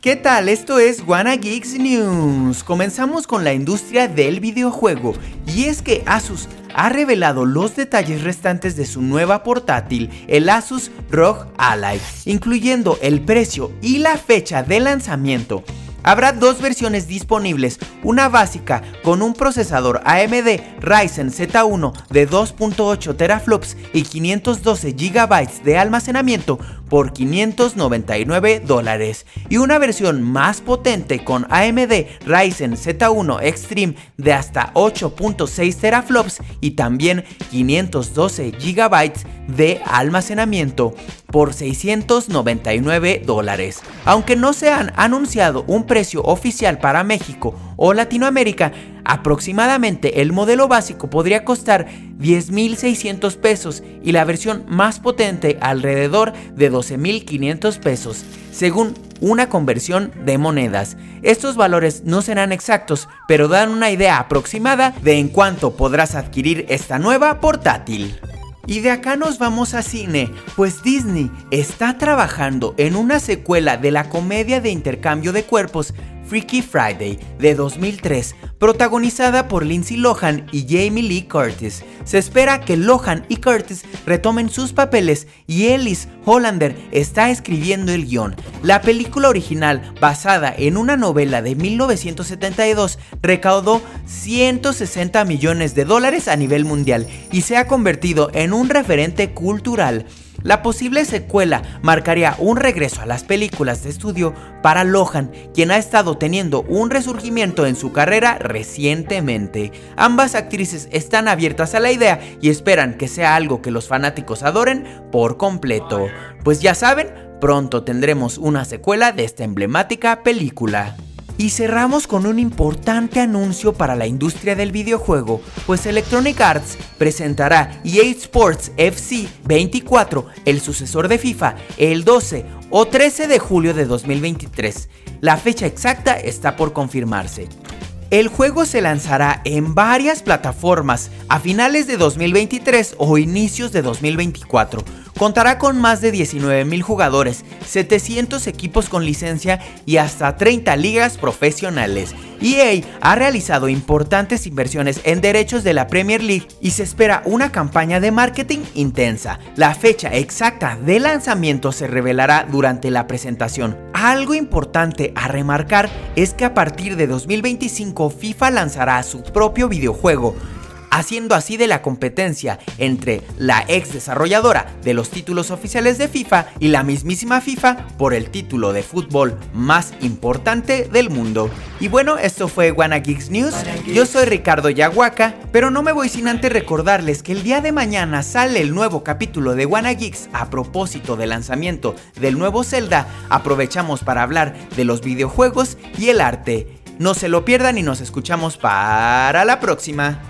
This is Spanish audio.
¿Qué tal? Esto es Wanna Geeks News. Comenzamos con la industria del videojuego y es que Asus ha revelado los detalles restantes de su nueva portátil, el Asus ROG Ally, incluyendo el precio y la fecha de lanzamiento. Habrá dos versiones disponibles, una básica con un procesador AMD Ryzen Z1 de 2.8 teraflops y 512 GB de almacenamiento por 599 dólares y una versión más potente con AMD Ryzen Z1 Extreme de hasta 8.6 teraflops y también 512 GB de almacenamiento por 699 dólares. Aunque no se han anunciado un precio oficial para México o Latinoamérica, aproximadamente el modelo básico podría costar 10.600 pesos y la versión más potente alrededor de 12.500 pesos, según una conversión de monedas. Estos valores no serán exactos, pero dan una idea aproximada de en cuánto podrás adquirir esta nueva portátil. Y de acá nos vamos a cine, pues Disney está trabajando en una secuela de la comedia de intercambio de cuerpos Freaky Friday de 2003, protagonizada por Lindsay Lohan y Jamie Lee Curtis. Se espera que Lohan y Curtis retomen sus papeles y Ellis Hollander está escribiendo el guion. La película original, basada en una novela de 1972, recaudó 160 millones de dólares a nivel mundial y se ha convertido en un referente cultural. La posible secuela marcaría un regreso a las películas de estudio para Lohan, quien ha estado teniendo un resurgimiento en su carrera recientemente. Ambas actrices están abiertas a la idea y esperan que sea algo que los fanáticos adoren por completo. Pues ya saben, pronto tendremos una secuela de esta emblemática película. Y cerramos con un importante anuncio para la industria del videojuego, pues Electronic Arts presentará EA Sports FC 24, el sucesor de FIFA, el 12 o 13 de julio de 2023. La fecha exacta está por confirmarse. El juego se lanzará en varias plataformas a finales de 2023 o inicios de 2024 Contará con más de 19.000 jugadores, 700 equipos con licencia y hasta 30 ligas profesionales. EA ha realizado importantes inversiones en derechos de la Premier League y se espera una campaña de marketing intensa. La fecha exacta de lanzamiento se revelará durante la presentación. Algo importante a remarcar es que a partir de 2025 FIFA lanzará su propio videojuego haciendo así de la competencia entre la ex desarrolladora de los títulos oficiales de FIFA y la mismísima FIFA por el título de fútbol más importante del mundo. Y bueno, esto fue Wanna Geeks News. Yo soy Ricardo Yaguaca, pero no me voy sin antes recordarles que el día de mañana sale el nuevo capítulo de Wanna Geeks a propósito del lanzamiento del nuevo Zelda. Aprovechamos para hablar de los videojuegos y el arte. No se lo pierdan y nos escuchamos para la próxima.